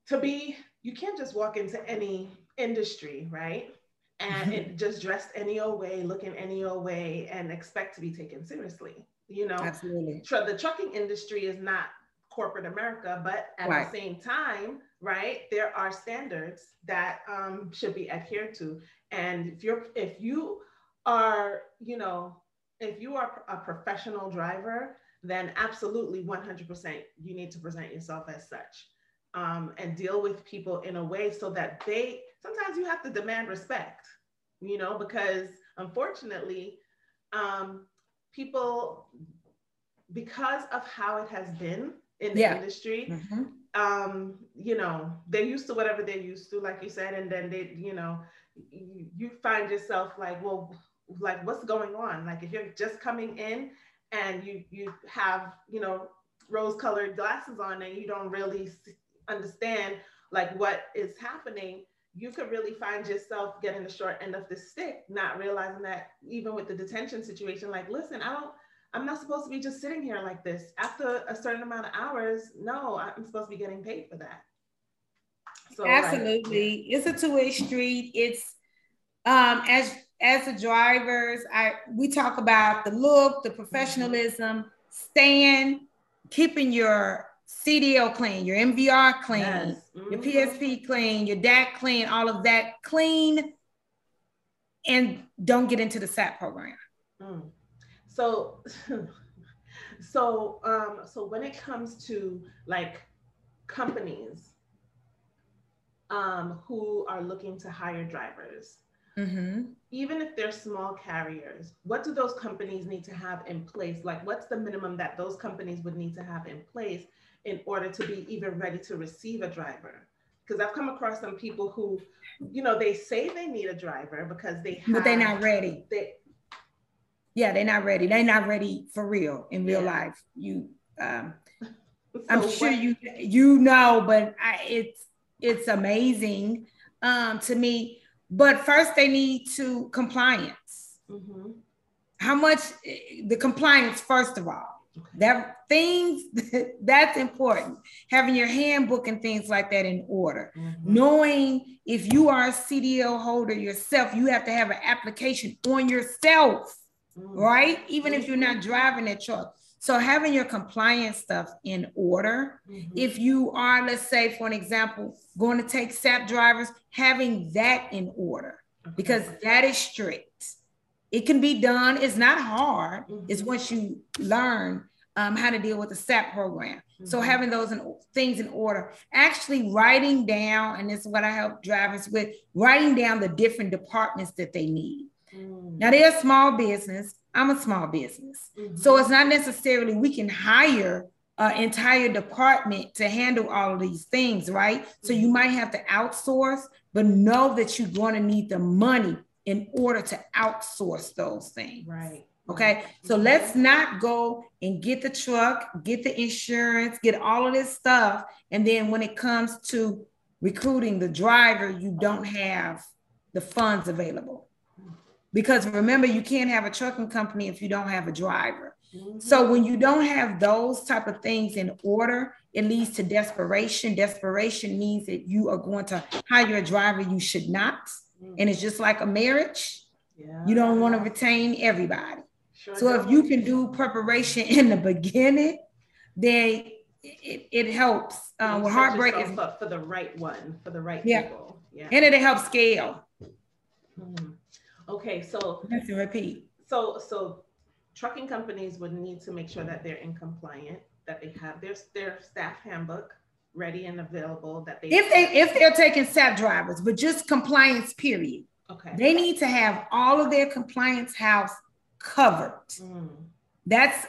to be you can't just walk into any industry, right? And just dressed any old way, looking any old way, and expect to be taken seriously. You know, absolutely. The trucking industry is not corporate America, but at right. the same time, right, there are standards that um, should be adhered to. And if you're if you are, you know, if you are a professional driver, then absolutely 100% you need to present yourself as such um, and deal with people in a way so that they sometimes you have to demand respect you know because unfortunately um, people because of how it has been in the yeah. industry mm-hmm. um, you know they're used to whatever they're used to like you said and then they you know you, you find yourself like well like what's going on like if you're just coming in and you you have you know rose colored glasses on and you don't really understand like what is happening, you could really find yourself getting the short end of the stick, not realizing that even with the detention situation, like, listen, I don't, I'm not supposed to be just sitting here like this. After a certain amount of hours, no, I'm supposed to be getting paid for that. So absolutely, like, it's a two-way street. It's um as as the drivers, I we talk about the look, the professionalism, staying, keeping your CDL clean, your MVR clean, yes. mm-hmm. your PSP clean, your DAC clean, all of that clean, and don't get into the SAP program. Mm. So, so, um, so when it comes to like companies um, who are looking to hire drivers, mm-hmm. even if they're small carriers, what do those companies need to have in place? Like, what's the minimum that those companies would need to have in place in order to be even ready to receive a driver. Because I've come across some people who, you know, they say they need a driver because they have, but they're not ready. They, yeah, they're not ready. They're not ready for real in real yeah. life. You, um, so I'm sure what, you you know, but I, it's it's amazing um, to me. But first, they need to compliance. Mm-hmm. How much eh, the compliance first of all Okay. That things that's important. Having your handbook and things like that in order. Mm-hmm. Knowing if you are a CDL holder yourself, you have to have an application on yourself, mm-hmm. right? Even if you're not mm-hmm. driving that truck. So having your compliance stuff in order. Mm-hmm. If you are, let's say, for an example, going to take SAP drivers, having that in order okay. because that is strict. It can be done. It's not hard. Mm-hmm. It's once you learn um, how to deal with the SAP program. Mm-hmm. So having those in, things in order, actually writing down, and this is what I help drivers with, writing down the different departments that they need. Mm-hmm. Now they're a small business. I'm a small business. Mm-hmm. So it's not necessarily we can hire an entire department to handle all of these things, right? So you mm-hmm. might have to outsource, but know that you're going to need the money in order to outsource those things. Right. Okay. So let's not go and get the truck, get the insurance, get all of this stuff. And then when it comes to recruiting the driver, you don't have the funds available. Because remember, you can't have a trucking company if you don't have a driver. Mm-hmm. So when you don't have those type of things in order, it leads to desperation. Desperation means that you are going to hire a driver you should not. And it's just like a marriage. Yeah. You don't want to retain everybody. Sure so if you can do preparation in the beginning, then it, it helps. Um, with heartbreak is for the right one, for the right yeah. people. Yeah, and it helps scale. Mm-hmm. Okay, so let to repeat. So so trucking companies would need to make sure that they're in compliant, that they have their their staff handbook ready and available that they if they if they're taking SAP drivers, but just compliance period. Okay. They need to have all of their compliance house covered. Mm. That's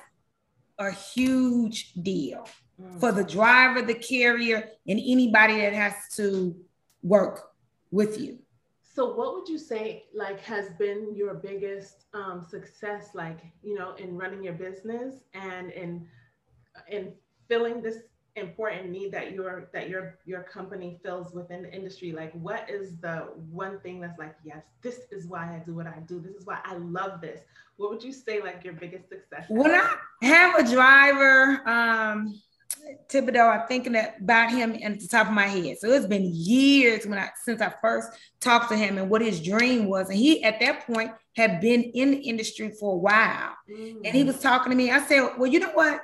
a huge deal mm. for the driver, the carrier, and anybody that has to work with you. So, what would you say like has been your biggest um, success, like you know, in running your business and in in filling this important need that your that your your company fills within the industry like what is the one thing that's like yes this is why i do what i do this is why i love this what would you say like your biggest success when i have a driver um Thibodeau, I'm thinking about him at the top of my head. So it's been years when I since I first talked to him and what his dream was. And he at that point had been in the industry for a while. Mm. And he mm. was talking to me. I said, Well, you know what?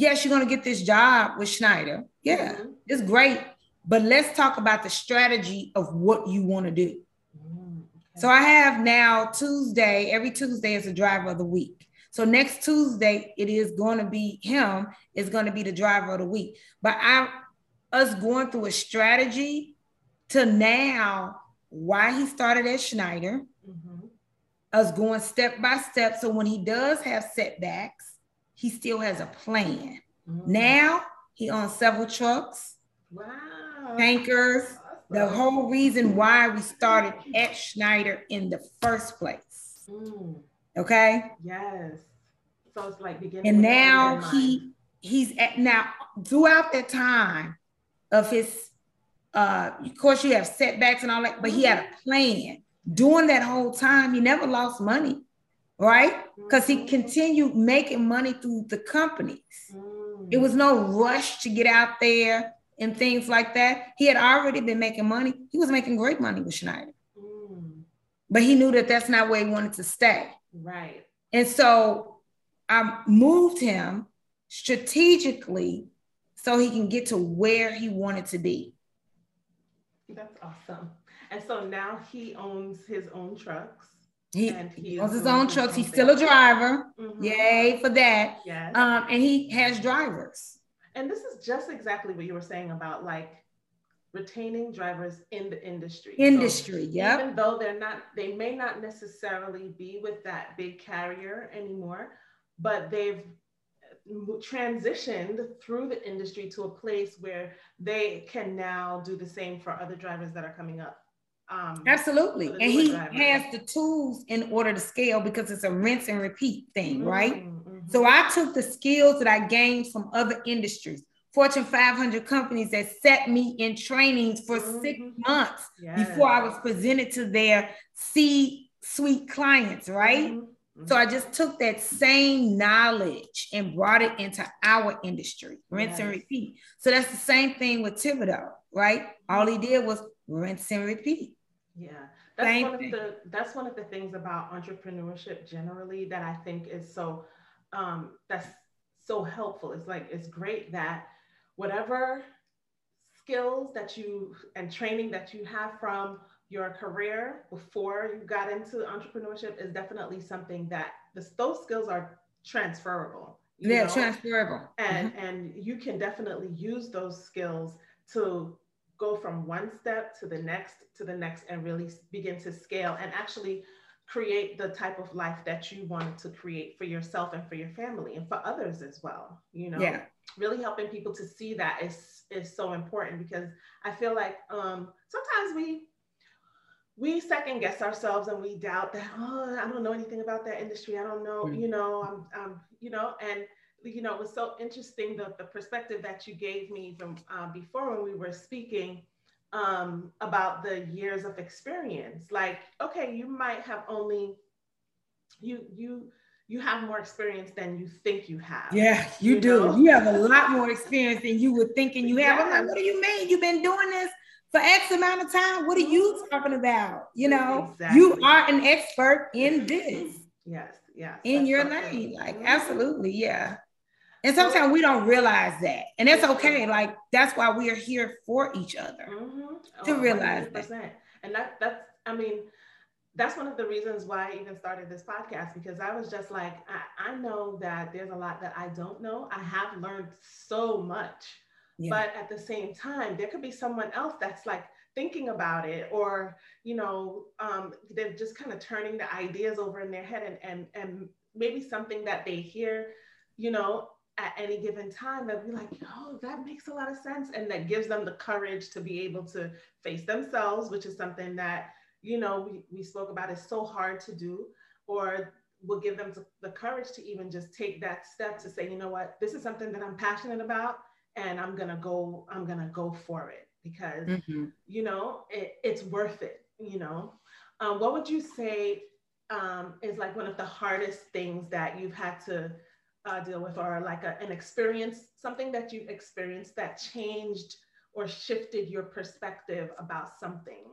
Yes, you're going to get this job with Schneider. Yeah, mm-hmm. it's great. But let's talk about the strategy of what you want to do. Mm-hmm. So I have now Tuesday, every Tuesday is a driver of the week. So next Tuesday, it is going to be him, is going to be the driver of the week. But I us going through a strategy to now why he started at Schneider, mm-hmm. us going step by step. So when he does have setbacks, he still has a plan. Mm-hmm. Now he owns several trucks, wow. tankers. Awesome. The whole reason why we started at Schneider in the first place. Mm. Okay. Yes. So it's like beginning. And now he he's at now throughout that time of his uh of course you have setbacks and all that, but he had a mm-hmm. plan. During that whole time, he never lost money right? Because he continued making money through the companies. It was no rush to get out there and things like that. He had already been making money. He was making great money with Schneider. But he knew that that's not where he wanted to stay. Right. And so I moved him strategically so he can get to where he wanted to be. That's awesome. And so now he owns his own trucks. He, he owns his own trucks. He's still a driver. Mm-hmm. Yay for that. Yes. Um, and he has drivers. And this is just exactly what you were saying about like retaining drivers in the industry. Industry, so yeah. Even though they're not, they may not necessarily be with that big carrier anymore, but they've transitioned through the industry to a place where they can now do the same for other drivers that are coming up. Um, Absolutely. And he has the tools in order to scale because it's a rinse and repeat thing, mm-hmm, right? Mm-hmm. So I took the skills that I gained from other industries, Fortune 500 companies that set me in trainings for mm-hmm. six months yes. before I was presented to their C suite clients, right? Mm-hmm. So I just took that same knowledge and brought it into our industry, rinse yes. and repeat. So that's the same thing with Thibodeau, right? All he did was rinse and repeat. Yeah. That's Same one thing. of the that's one of the things about entrepreneurship generally that I think is so um that's so helpful. It's like it's great that whatever skills that you and training that you have from your career before you got into entrepreneurship is definitely something that this, those skills are transferable. Yeah, know? transferable. And mm-hmm. and you can definitely use those skills to go from one step to the next to the next and really begin to scale and actually create the type of life that you wanted to create for yourself and for your family and for others as well you know? Yeah. Really helping people to see that is is so important because i feel like um sometimes we we second guess ourselves and we doubt that oh i don't know anything about that industry. I don't know mm-hmm. you know i'm, I'm you know and you know, it was so interesting the, the perspective that you gave me from uh, before when we were speaking um, about the years of experience. Like, okay, you might have only you you you have more experience than you think you have. Yeah, you, you do. Know? You have a lot more experience than you were thinking you have. I'm like, what do you mean? You've been doing this for X amount of time. What are you talking about? You know, exactly. you are an expert in this. Yes, yes. In your lane. Like, mm-hmm. absolutely, yeah. And sometimes we don't realize that. And that's okay. Like that's why we are here for each other mm-hmm. to oh, realize 100%. that. And that that's I mean, that's one of the reasons why I even started this podcast because I was just like, I, I know that there's a lot that I don't know. I have learned so much. Yeah. But at the same time, there could be someone else that's like thinking about it or, you know, um, they're just kind of turning the ideas over in their head and, and, and maybe something that they hear, you know, at any given time they'll be like oh that makes a lot of sense and that gives them the courage to be able to face themselves which is something that you know we, we spoke about is so hard to do or will give them the courage to even just take that step to say you know what this is something that i'm passionate about and i'm gonna go i'm gonna go for it because mm-hmm. you know it, it's worth it you know um, what would you say um, is like one of the hardest things that you've had to uh, deal with or like a, an experience, something that you've experienced that changed or shifted your perspective about something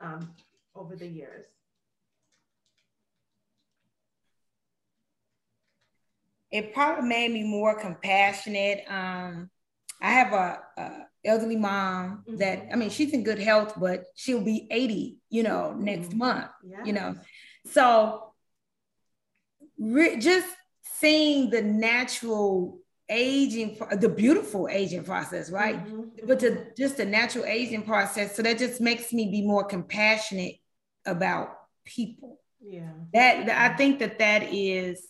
um, over the years? It probably made me more compassionate. Um, I have a, a elderly mom mm-hmm. that I mean she's in good health, but she'll be 80, you know, mm-hmm. next month. Yes. You know, so re- just seeing the natural aging, the beautiful aging process, right? Mm-hmm. But the, just the natural aging process. So that just makes me be more compassionate about people. Yeah. That, that I think that that is.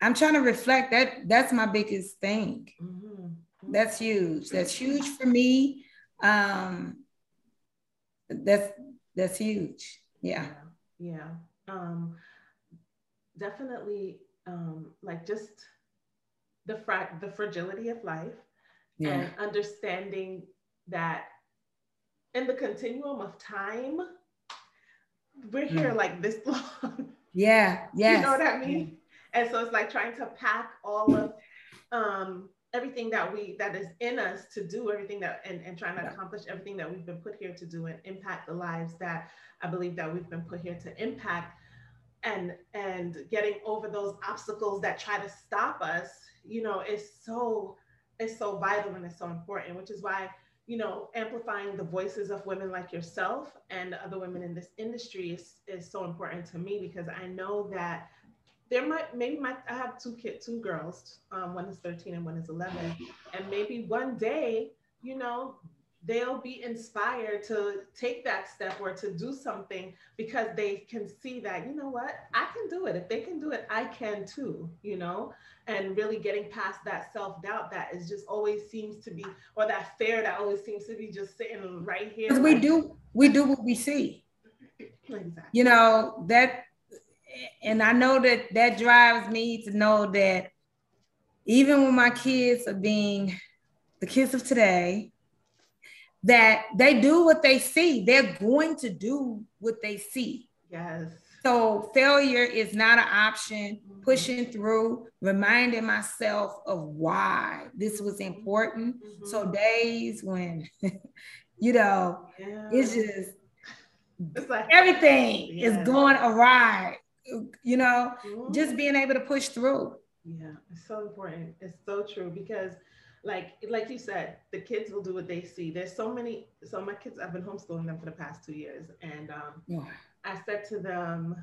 I'm trying to reflect that. That's my biggest thing. Mm-hmm. That's huge. That's huge for me. Um, that's that's huge. Yeah. Yeah. yeah. Um, definitely um, like just the fra- the fragility of life yeah. and understanding that in the continuum of time, we're here mm. like this long. Yeah, yeah. You know what I mean? And so it's like trying to pack all of um, everything that we that is in us to do everything that and, and trying to accomplish everything that we've been put here to do and impact the lives that I believe that we've been put here to impact and and getting over those obstacles that try to stop us you know is so is so vital and it's so important which is why you know amplifying the voices of women like yourself and other women in this industry is, is so important to me because i know that there might maybe my i have two kids two girls um, one is 13 and one is 11 and maybe one day you know they'll be inspired to take that step or to do something because they can see that you know what? I can do it. If they can do it i can too you know? And really getting past that self-doubt that is just always seems to be or that fear that always seems to be just sitting right here. Because we do we do what we see. Exactly. you know that and i know that that drives me to know that even when my kids are being the kids of today that they do what they see. They're going to do what they see. Yes. So failure is not an option. Mm-hmm. Pushing through, reminding myself of why this was important. Mm-hmm. So days when, you know, yeah. it's just it's like everything yeah. is going awry. You know, mm-hmm. just being able to push through. Yeah, it's so important. It's so true because like like you said, the kids will do what they see. There's so many. So my kids, I've been homeschooling them for the past two years, and um, yeah. I said to them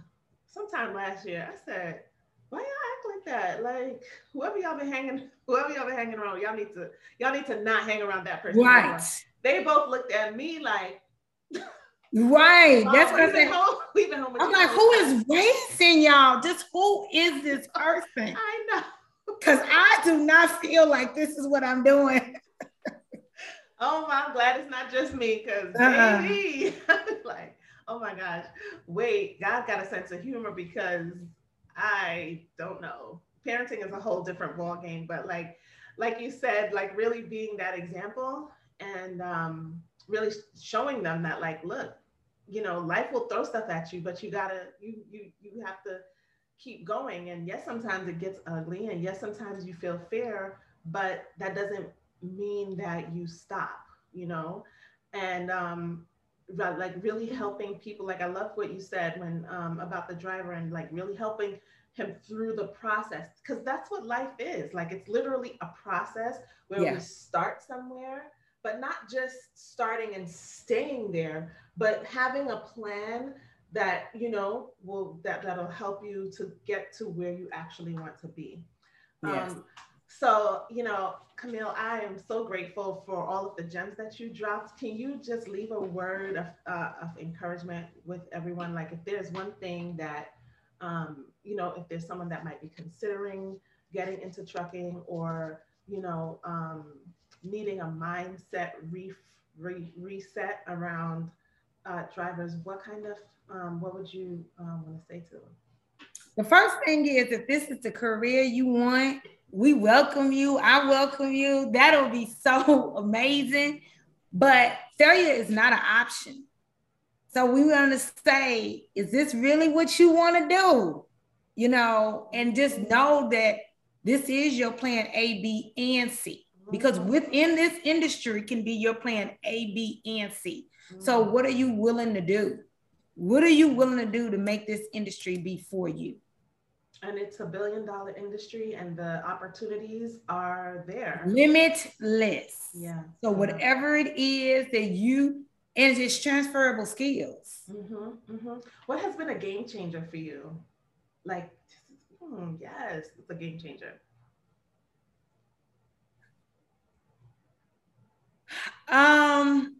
sometime last year, I said, "Why y'all act like that? Like whoever y'all been hanging, whoever y'all been hanging around, y'all need to y'all need to not hang around that person." Right. Anymore. They both looked at me like. Right. Oh, That's what I said. Home, we've been home I'm like, who is raising y'all? Just who is this person? I know because I do not feel like this is what I'm doing. oh my, I'm glad it's not just me because uh-uh. baby, like, oh my gosh, wait, God got a sense of humor because I don't know. Parenting is a whole different ball game, but like, like you said, like really being that example and um, really showing them that, like, look, you know, life will throw stuff at you, but you gotta, you you you have to keep going. And yes, sometimes it gets ugly. And yes, sometimes you feel fear, but that doesn't mean that you stop, you know? And um, like really helping people, like I love what you said when um, about the driver and like really helping him through the process because that's what life is like it's literally a process where yeah. we start somewhere but not just starting and staying there but having a plan that you know will that that'll help you to get to where you actually want to be. Yes. Um, so you know camille i am so grateful for all of the gems that you dropped. Can you just leave a word of, uh, of encouragement with everyone? Like if there's one thing that um, you know if there's someone that might be considering getting into trucking or you know um, needing a mindset re- re- reset around uh, drivers, what kind of um, what would you um, want to say to them? The first thing is if this is the career you want, we welcome you. I welcome you. That'll be so amazing. But failure is not an option. So we want to say, is this really what you want to do? You know, and just know that this is your plan A, B, and C. Because within this industry can be your plan A, B, and C. So what are you willing to do? What are you willing to do to make this industry be for you? And it's a billion dollar industry and the opportunities are there. Limitless. Yeah. So whatever it is that you and it's transferable skills. Mm-hmm, mm-hmm. What has been a game changer for you? Like, hmm, yes, it's a game changer. Um,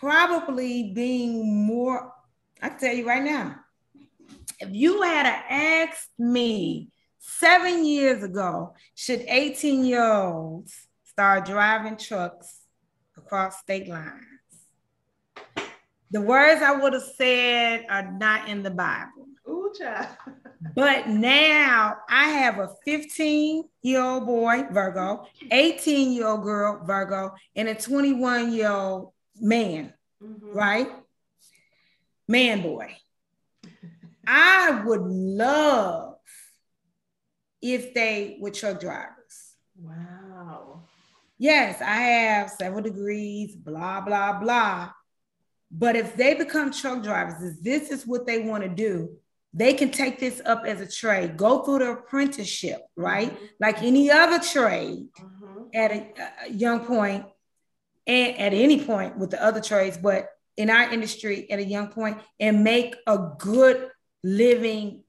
probably being more. I can tell you right now, if you had asked me seven years ago, should 18 year olds start driving trucks across state lines? The words I would have said are not in the Bible. Ooh, child. But now I have a 15 year old boy, Virgo, 18 year old girl, Virgo, and a 21 year old man, mm-hmm. right? Man, boy. I would love if they were truck drivers. Wow. Yes, I have several degrees, blah, blah, blah. But if they become truck drivers, if this is what they want to do, they can take this up as a trade, go through the apprenticeship, right? Mm-hmm. Like any other trade mm-hmm. at a, a, young point and at any point with the other trades, but in our industry at a young point and make a good living,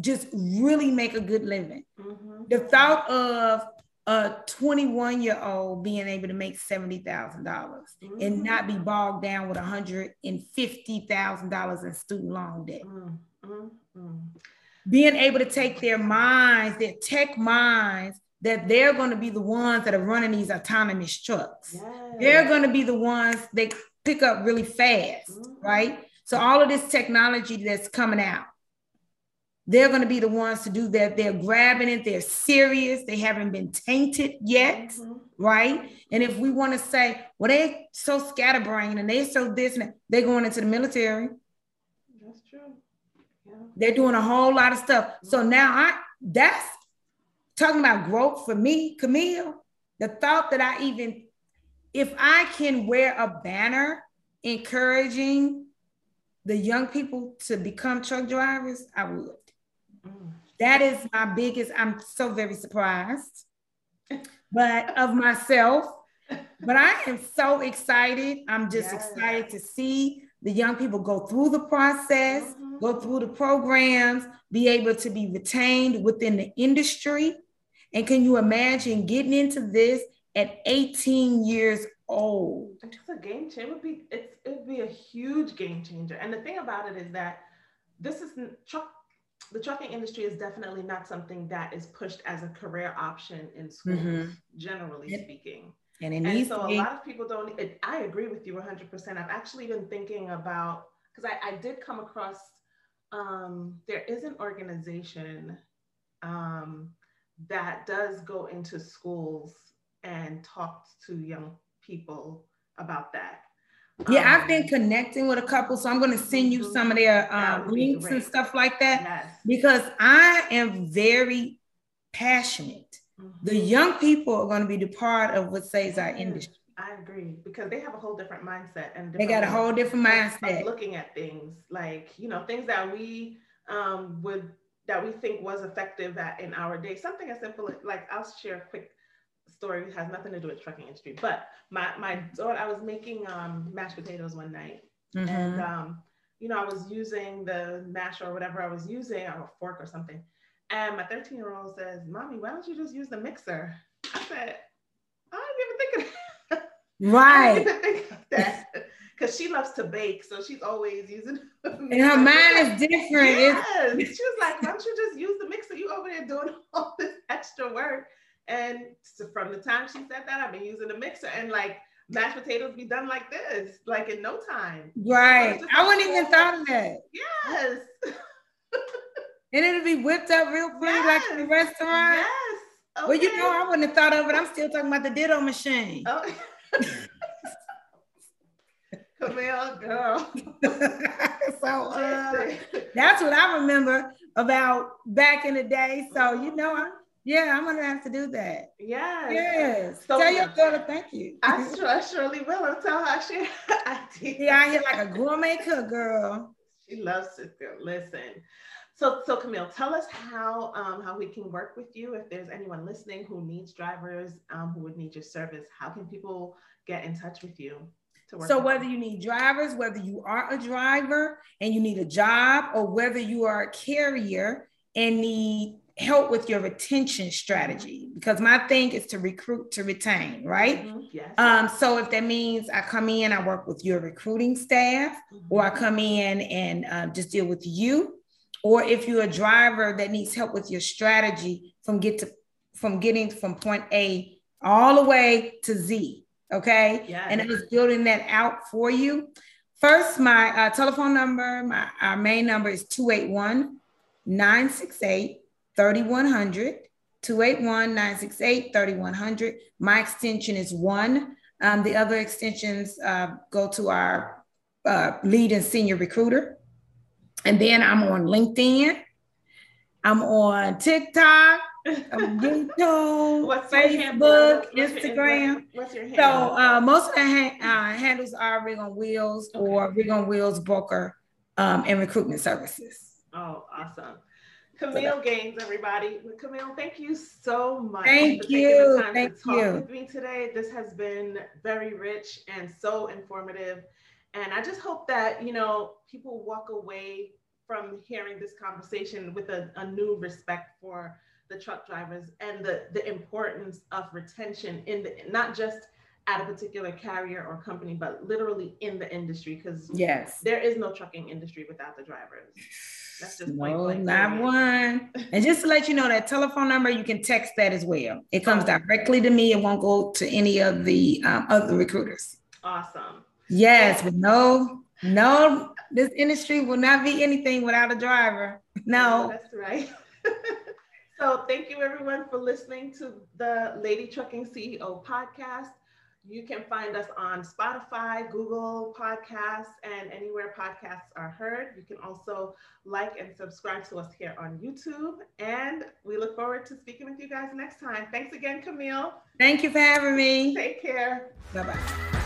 just really make a good living. Mm-hmm. The thought of a 21 year old being able to make $70,000 mm-hmm. and not be bogged down with $150,000 in student loan debt. Mm-hmm. Being able to take their minds, their tech minds, that they're going to be the ones that are running these autonomous trucks. Yes. They're going to be the ones that pick up really fast, mm-hmm. right? So all of this technology that's coming out, they're going to be the ones to do that. They're grabbing it. They're serious. They haven't been tainted yet, mm-hmm. right? And if we want to say, well, they're so scatterbrained and they're so this and they're going into the military. That's true. Yeah. They're doing a whole lot of stuff. Mm-hmm. So now I that's talking about growth for me, Camille. The thought that I even, if I can wear a banner encouraging the young people to become truck drivers, I would. That is my biggest, I'm so very surprised, but of myself. But I am so excited. I'm just yes. excited to see the young people go through the process. Go through the programs, be able to be retained within the industry. And can you imagine getting into this at 18 years old? It's a game changer. It would be it would be a huge game changer. And the thing about it is that this is truck the trucking industry is definitely not something that is pushed as a career option in schools, mm-hmm. generally it, speaking. And, it and so a lot of people don't, it, I agree with you 100%. I've actually been thinking about, because I, I, did come across, um, there is an organization um, that does go into schools and talk to young people about that. Yeah, um, I've been connecting with a couple, so I'm going to send you some of their um, links and stuff like that yes. because I am very passionate. Mm-hmm. The young people are going to be the part of what saves our industry. I agree because they have a whole different mindset and they got a whole different mindset looking at things like you know things that we um, would that we think was effective at in our day. Something as simple like I'll share a quick story has nothing to do with trucking industry. But my my daughter, I was making um, mashed potatoes one night, mm-hmm. and um, you know I was using the mash or whatever I was using, or a fork or something. And my 13 year old says, "Mommy, why don't you just use the mixer?" I said, "I didn't even think of that." Right. think of that. because she loves to bake, so she's always using. and her mind is different. Yes. she was like, "Why don't you just use the mixer? You over there doing all this extra work." And so from the time she said that, I've been using the mixer, and like mashed potatoes be done like this, like in no time. Right. I wouldn't even thought of that. Yes. and it'll be whipped up real quick, yes. like in the restaurant. Yes. Okay. Well, you know, I wouldn't have thought of it. I'm still talking about the ditto machine. Oh. Camille, girl. so uh, that's what I remember about back in the day. So you know, I, yeah, I'm gonna have to do that. Yes. Yes. So, tell your daughter thank you. I, sure, I surely will. I'll tell her she I did. Yeah, I hear like a gourmet cook girl. She loves to listen. So, so Kameel, tell us how um, how we can work with you. If there's anyone listening who needs drivers, um, who would need your service, how can people get in touch with you? so whether you need drivers, whether you are a driver and you need a job, or whether you are a carrier and need help with your retention strategy, because my thing is to recruit to retain, right? Mm-hmm. Yes. Um, so if that means I come in, I work with your recruiting staff, mm-hmm. or I come in and uh, just deal with you, or if you're a driver that needs help with your strategy from get to from getting from point A all the way to Z Okay. Yes. And I was building that out for you. First, my uh, telephone number, my our main number is 281 968 3100. 281 968 3100. My extension is one. Um, the other extensions uh, go to our uh, lead and senior recruiter. And then I'm on LinkedIn. I'm on TikTok. YouTube, what's Facebook, what's Instagram. What's your handle? So uh, most of the ha- uh, handles are Rig on Wheels okay. or Rig on Wheels broker um, and recruitment services. Oh, awesome. Kameel so Gaines, everybody. Kameel, thank you so much. Thank you. thank to you. with me today. This has been very rich and so informative. And I just hope that, you know, people walk away from hearing this conversation with a, a new respect for the truck drivers and the, the importance of retention in the not just at a particular carrier or company, but literally in the industry because yes, there is no trucking industry without the drivers. That's just no, not one. and just to let you know, that telephone number you can text that as well. It comes directly to me. It won't go to any of the um, other recruiters. Awesome. Yes, but no, no, this industry will not be anything without a driver. No, that's right. So thank you everyone for listening to the Lady Trucking CEO podcast. You can find us on Spotify, Google Podcasts, and anywhere podcasts are heard. You can also like and subscribe to us here on YouTube. And we look forward to speaking with you guys next time. Thanks again, Kameel. Thank you for having me. Take care. Bye bye.